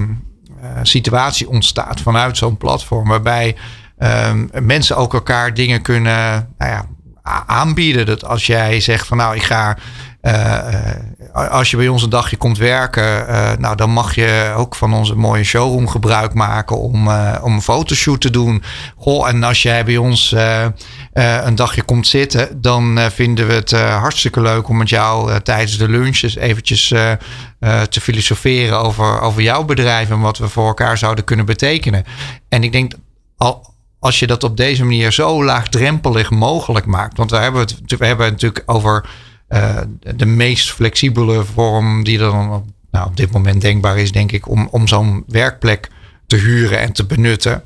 situatie ontstaat vanuit zo'n platform, waarbij um, mensen ook elkaar dingen kunnen nou ja, aanbieden. Dat als jij zegt van nou, ik ga. Uh, als je bij ons een dagje komt werken, uh, nou, dan mag je ook van onze mooie showroom gebruik maken om, om een fotoshoot te doen. Goh, en als jij bij ons een dagje komt zitten, dan vinden we het hartstikke leuk om met jou tijdens de lunches eventjes te filosoferen over, over jouw bedrijf en wat we voor elkaar zouden kunnen betekenen. En ik denk al, als je dat op deze manier zo laagdrempelig mogelijk maakt. Want we hebben het, we hebben het natuurlijk over uh, de meest flexibele vorm die er dan op, nou, op dit moment denkbaar is, denk ik, om, om zo'n werkplek te huren en te benutten.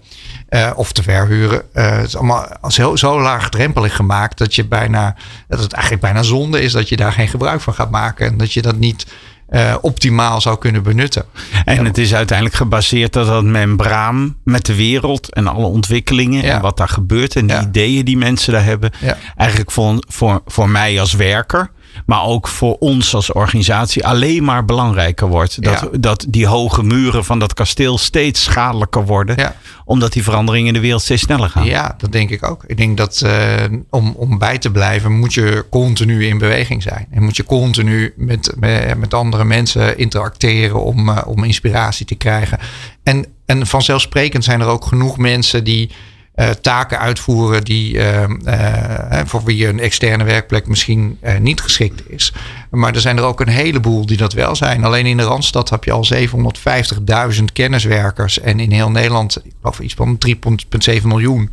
Uh, of te verhuren. Uh, het is allemaal zo, zo laagdrempelig gemaakt dat je bijna dat het eigenlijk bijna zonde is dat je daar geen gebruik van gaat maken. En dat je dat niet uh, optimaal zou kunnen benutten. En ja. het is uiteindelijk gebaseerd op dat membraan met de wereld en alle ontwikkelingen ja. en wat daar gebeurt en de ja. ideeën die mensen daar hebben. Eigenlijk voor, voor, voor mij als werker maar ook voor ons als organisatie alleen maar belangrijker wordt. Dat, Ja. dat die hoge muren van dat kasteel steeds schadelijker worden. Ja. Omdat die veranderingen in de wereld steeds sneller gaan. Ja, dat denk ik ook. Ik denk dat eh, om, om bij te blijven moet je continu in beweging zijn. En moet je continu met, met, met andere mensen interacteren om, eh, om inspiratie te krijgen. En, en vanzelfsprekend zijn er ook genoeg mensen die eh, taken uitvoeren die, eh, eh, voor wie een externe werkplek misschien eh, niet geschikt is. Maar er zijn er ook een heleboel die dat wel zijn. Alleen in de Randstad heb je al 750.000 kenniswerkers. En in heel Nederland, ik geloof iets van 3,7 miljoen.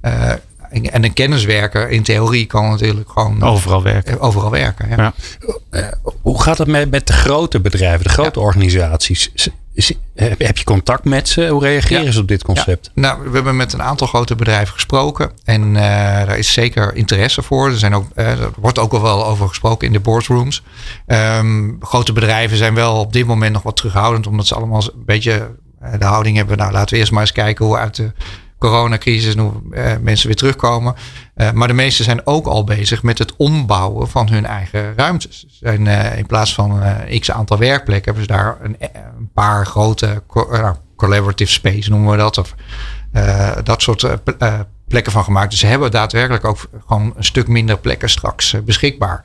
Eh, en en een kenniswerker in theorie kan natuurlijk gewoon Overal werken. overal werken. Ja. Ja. Hoe gaat het met, met de grote bedrijven, de grote organisaties? Heb, je contact met ze? Hoe reageren Ja. ze op dit concept? Ja. Nou, we hebben met een aantal grote bedrijven gesproken. En eh, daar is zeker interesse voor. Er, zijn ook, eh, er wordt ook al wel over gesproken in de boardrooms. Ehm, grote bedrijven zijn wel op dit moment nog wat terughoudend. Omdat ze allemaal een beetje eh, de houding hebben. Nou, laten we eerst maar eens kijken hoe uit de coronacrisis en hoe eh, mensen weer terugkomen. Eh, maar de meesten zijn ook al bezig met het ombouwen van hun eigen ruimtes. Eh, in plaats van x aantal werkplekken hebben ze daar een, een paar grote nou, collaborative space noemen we dat. Of dat soort plekken van gemaakt. Dus ze hebben daadwerkelijk ook gewoon een stuk minder plekken straks beschikbaar.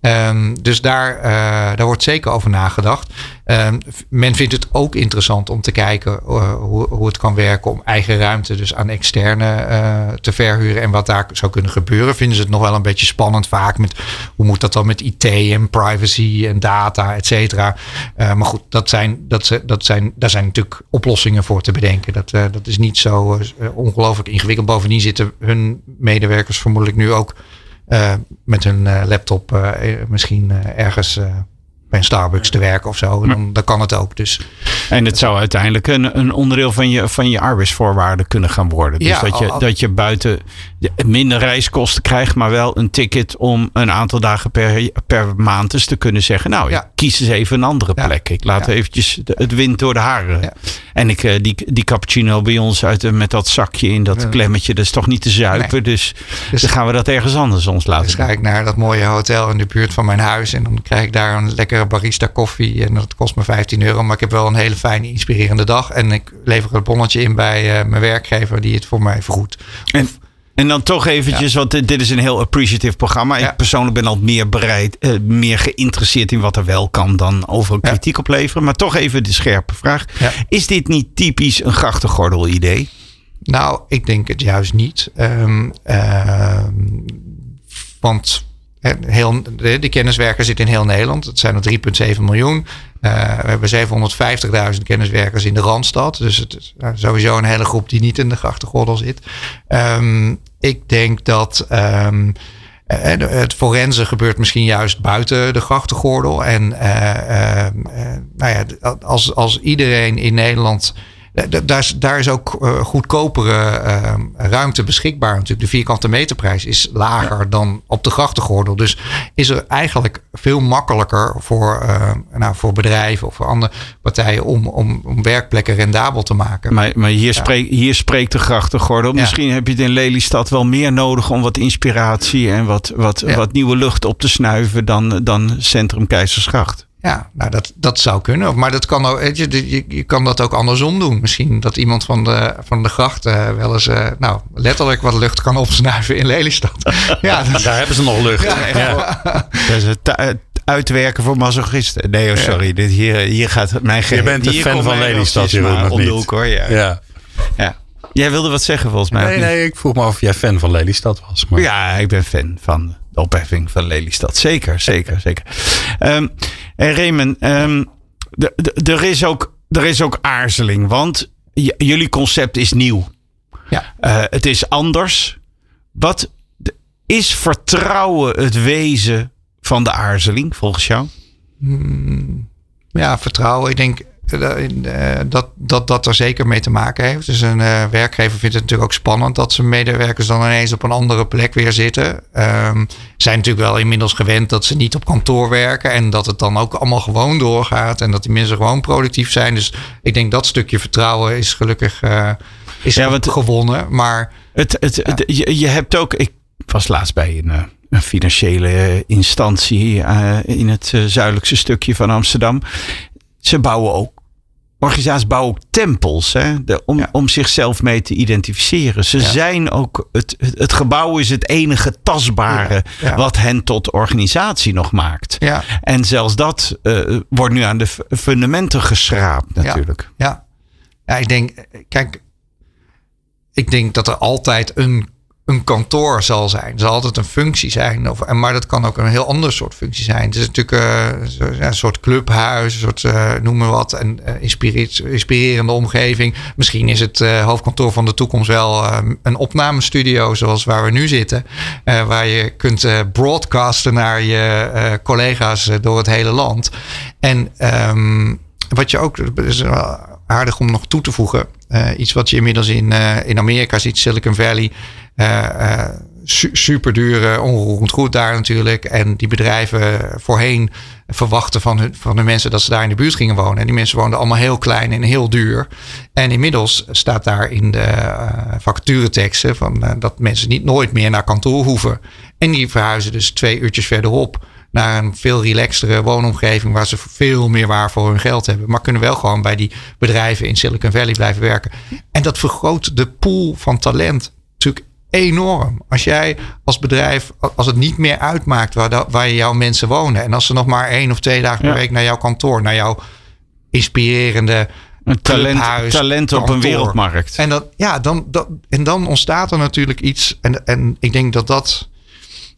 Ehm, dus daar, eh, daar wordt zeker over nagedacht. Ehm, men vindt het ook interessant om te kijken eh, hoe, hoe het kan werken om eigen ruimte dus aan externe eh, te verhuren en wat daar zou kunnen gebeuren. Vinden ze het nog wel een beetje spannend vaak met hoe moet dat dan met IT en privacy en data, et cetera. Maar goed, dat zijn, dat, dat zijn, daar zijn natuurlijk oplossingen voor te bedenken. Dat, dat is niet zo ongelooflijk ingewikkeld. Bovendien zitten hun medewerkers vermoedelijk nu ook met hun eh, laptop eh, eh, misschien eh, ergens eh, bij een Starbucks te werken of zo. Dan, dan kan het ook. Dus En het zou uiteindelijk een, een onderdeel van je, van je arbeidsvoorwaarden kunnen gaan worden. Dus Ja, dat, je, dat je buiten minder reiskosten krijgt, maar wel een ticket om een aantal dagen per, per maand eens te kunnen zeggen. Nou, Ja. ik kies eens even een andere Ja. plek. Ik laat eventjes de- het wind door de haren. En ik, eh, die, die cappuccino bij ons uit, de- met dat zakje in dat klemmetje, dat is toch niet te zuipen. Dus, Dus- dan gaan we dat ergens anders ons laten Dus ga ik naar dat mooie hotel in de buurt van mijn huis. En dan krijg ik daar een lekkere barista koffie. En dat kost me 15 euro. Maar ik heb wel een hele fijne, inspirerende dag. En ik lever een bonnetje in bij eh, mijn werkgever die het voor mij vergoedt. En, en dan toch eventjes, want dit, is een heel appreciative programma. Ja. Ik persoonlijk ben al meer bereid, eh, meer geïnteresseerd in wat er wel kan dan overal Ja. kritiek opleveren. Maar toch even de scherpe vraag. Ja. Is dit niet typisch een grachtengordel idee? Nou, ik denk het juist niet. Ehm, ehm, want heel, de, de kenniswerkers zitten in heel Nederland. Het zijn er 3,7 miljoen. Eh, we hebben 750.000 kenniswerkers in de Randstad. Dus het is sowieso een hele groep die niet in de grachtengordel zit. Ehm, ik denk dat... ehm, eh, het forensen gebeurt misschien juist buiten de grachtengordel. En eh, eh, eh, nou ja, als, als iedereen in Nederland. Eh, Daar is, daar is ook eh, goedkopere eh, ruimte beschikbaar. Natuurlijk, de vierkante meterprijs is lager dan op de grachtengordel. Dus is er eigenlijk veel makkelijker voor, eh, nou, voor bedrijven of voor andere partijen om, om, om werkplekken rendabel te maken. Maar, maar hier, spreek, hier spreekt de grachtengordel. Ja. Misschien heb je het in Lelystad wel meer nodig om wat inspiratie en wat, wat, wat nieuwe lucht op te snuiven dan, dan Centrum Keizersgracht. Ja, nou dat, dat zou kunnen. Maar dat kan ook, weet je, je, je kan dat ook andersom doen. Misschien dat iemand van de, van de gracht eh, wel eens eh, nou, letterlijk wat lucht kan opsnuiven in Lelystad. [LAUGHS] ja, dat, Daar hebben ze nog lucht. Dat is het tu- het uitwerken voor masochisten. Nee, oh, sorry. Dit hier, hier gaat mijn Je bent een fan van Lelystad, of om de niet? hoek, hoor. Ja. Ja. Jij wilde wat zeggen volgens mij. Nee, nee, ik vroeg me af of jij fan van Lelystad was. Maar... Ja, ik ben fan van de opheffing van Lelystad. Zeker, zeker, zeker. Ehm en Raymond, ehm, er is ook er is ook aarzeling, want jullie concept is nieuw. ja. Eh, het is anders. Wat is vertrouwen het wezen van de aarzeling volgens jou? ja, vertrouwen. Ik denk dat, dat dat er zeker mee te maken heeft. Dus een eh, werkgever vindt het natuurlijk ook spannend dat zijn medewerkers dan ineens op een andere plek weer zitten. Ehm zijn natuurlijk wel inmiddels gewend dat ze niet op kantoor werken en dat het dan ook allemaal gewoon doorgaat en dat die mensen gewoon productief zijn. Dus ik denk dat stukje vertrouwen is gelukkig eh, is Ja, want- gewonnen. Maar Het, het, het- je, je hebt ook. Ik was laatst bij een, eh, een financiële instantie uh, in het uh, zuidelijkste stukje van Amsterdam. Ze bouwen ook organisaties bouwen ook tempels hè, de, om, ja. om zichzelf mee te identificeren. Ze ja. zijn ook, het, het gebouw is het enige tastbare ja. wat hen tot organisatie nog maakt. En zelfs dat uh, wordt nu aan de fundamenten geschraapt natuurlijk. Ja. ja, ik denk, kijk, ik denk dat er altijd een een kantoor zal zijn. Zal altijd een functie zijn. Of, maar dat kan ook een heel ander soort functie zijn. Het is natuurlijk uh, een soort clubhuis, een soort uh, noem maar wat. Een uh, inspirerende omgeving. Misschien is het hoofdkantoor van de toekomst wel een opnamestudio zoals waar we nu zitten. waar je kunt broadcasten naar je collega's door het hele land. En um, wat je ook, is aardig om nog toe te voegen. Iets wat je inmiddels in, in Amerika ziet, Silicon Valley. Uh, su super dure, onroerend goed daar natuurlijk. En die bedrijven voorheen verwachten van, hun, van de mensen dat ze daar in de buurt gingen wonen. En die mensen woonden allemaal heel klein en heel duur. En inmiddels staat daar in de uh, vacatureteksten van dat mensen niet nooit meer naar kantoor hoeven. En die verhuizen dus twee uurtjes verderop naar een veel relaxtere woonomgeving waar ze veel meer waar voor hun geld hebben. Maar kunnen wel gewoon bij die bedrijven in Silicon Valley blijven werken. En dat vergroot de pool van talent natuurlijk enorm. Als jij als bedrijf, als het niet meer uitmaakt waar, waar jouw mensen wonen. En als ze nog maar één of twee dagen per week naar jouw kantoor, naar jouw inspirerende een talent, talent op een wereldmarkt. En, dat, ja, dan, dat, en dan ontstaat er natuurlijk iets. En, en ik denk dat dat.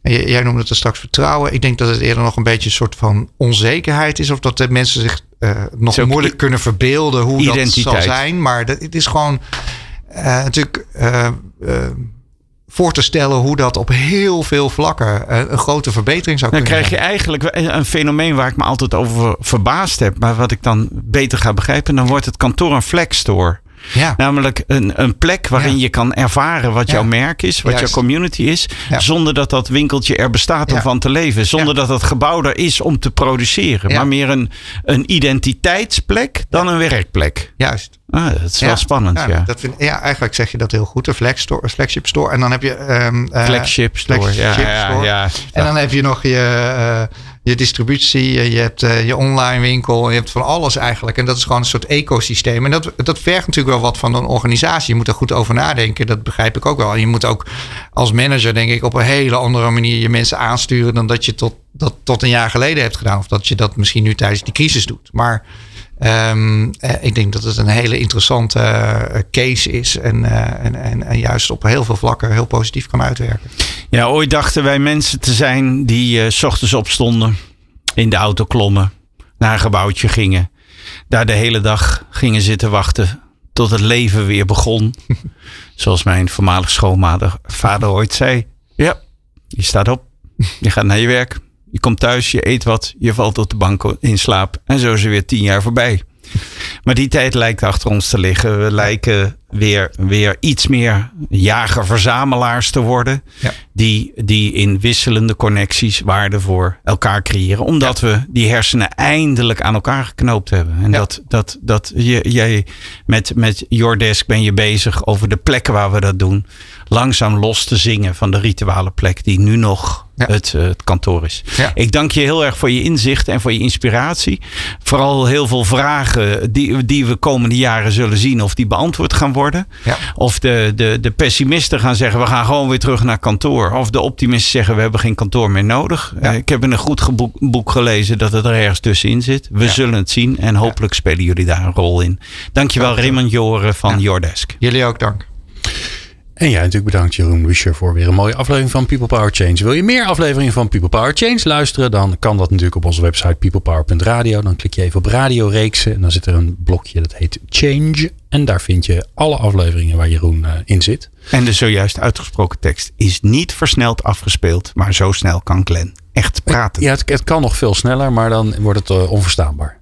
Jij noemde het er straks vertrouwen. Ik denk dat het eerder nog een beetje een soort van onzekerheid is. Of dat de mensen zich uh, nog moeilijk kunnen verbeelden hoe identiteit. dat zal zijn. Maar dat, het is gewoon uh, natuurlijk. Uh, voor te stellen hoe dat op heel veel vlakken eh, een grote verbetering zou kunnen zijn. Dan krijg je eigenlijk een fenomeen waar ik me altijd over verbaasd heb, maar wat ik dan beter ga begrijpen. Dan wordt het kantoor een flexstore. Ja. Namelijk een, een plek waarin je kan ervaren wat jouw merk is, wat jouw community is. Zonder dat dat winkeltje er bestaat om van te leven. Zonder dat dat gebouw er is om te produceren. Maar meer een, een identiteitsplek dan een werkplek. Juist. Ah, dat is wel spannend, ja. Dat vind, ja, eigenlijk zeg je dat heel goed. Een flex store, flagship store. En dan heb je... Um, uh, flagship store, flagship ja, store. Ja, En dan heb je nog je... Uh, je distributie, je hebt uh, je online winkel, je hebt van alles eigenlijk. En dat is gewoon een soort ecosysteem. En dat, dat vergt natuurlijk wel wat van een organisatie. Je moet er goed over nadenken, dat begrijp ik ook wel. En je moet ook als manager, denk ik, op een hele andere manier je mensen aansturen dan dat je tot, dat tot een jaar geleden hebt gedaan. Of dat je dat misschien nu tijdens die crisis doet. Maar Um, ik denk dat het een hele interessante uh, case is en, uh, en, en, en, juist op heel veel vlakken heel positief kan uitwerken. Ja, ooit dachten wij mensen te zijn die s ochtends opstonden, in de auto klommen, naar een gebouwtje gingen, daar de hele dag gingen zitten wachten tot het leven weer begon. [LAUGHS] Zoals mijn voormalig schoonvader ooit zei. Ja, je staat op, je gaat naar je werk, je komt thuis, je eet wat, je valt op de bank in slaap. En zo is er weer tien jaar voorbij. Maar die tijd lijkt achter ons te liggen. We lijken weer, weer iets meer jager-verzamelaars te worden. Ja. Die, die in wisselende connecties waarde voor elkaar creëren. Omdat we die hersenen eindelijk aan elkaar geknoopt hebben. En dat, dat, dat je, jij met, met Your Desk ben je bezig over de plekken waar we dat doen. Langzaam los te zingen van de rituele plek die nu nog het, uh, het, kantoor is. Ik dank je heel erg voor je inzicht en voor je inspiratie. Vooral heel veel vragen die, die we komende jaren zullen zien of die beantwoord gaan worden. Ja. Of de, de, de pessimisten gaan zeggen we gaan gewoon weer terug naar kantoor. Of de optimisten zeggen we hebben geen kantoor meer nodig. Uh, ik heb in een goed boek, boek, gelezen dat het er ergens tussenin zit. We zullen het zien en hopelijk spelen jullie daar een rol in. Dankjewel Raymond Joren van Your Desk. Jullie ook dank. En jij natuurlijk bedankt Jeroen Wischer voor weer een mooie aflevering van People Power Change. Wil je meer afleveringen van People Power Change luisteren? Dan kan dat natuurlijk op onze website peoplepower.radio. Dan klik je even op radioreeksen en dan zit er een blokje dat heet Change. En daar vind je alle afleveringen waar Jeroen uh, in zit. En de zojuist uitgesproken tekst is niet versneld afgespeeld, maar zo snel kan Glenn echt praten. Ja, het, het kan nog veel sneller, maar dan wordt het uh, onverstaanbaar.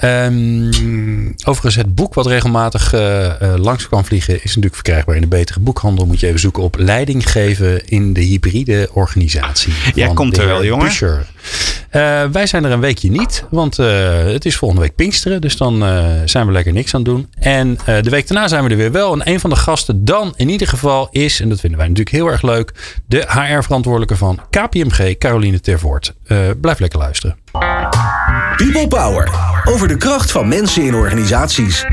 Ehm, overigens, het boek wat regelmatig eh, eh, langs kan vliegen is natuurlijk verkrijgbaar in de betere boekhandel. Moet je even zoeken op leiding geven in de hybride organisatie. Jij van komt er wel, jongen. Eh, wij zijn er een weekje niet, want het is volgende week Pinksteren. Dus dan zijn we lekker niks aan het doen. En de week daarna zijn we er weer wel. En een van de gasten dan in ieder geval is, en dat vinden wij natuurlijk heel erg leuk, de HR-verantwoordelijke van KPMG, Caroline Tervoort. Blijf lekker luisteren. People Power. Over de kracht van mensen in organisaties.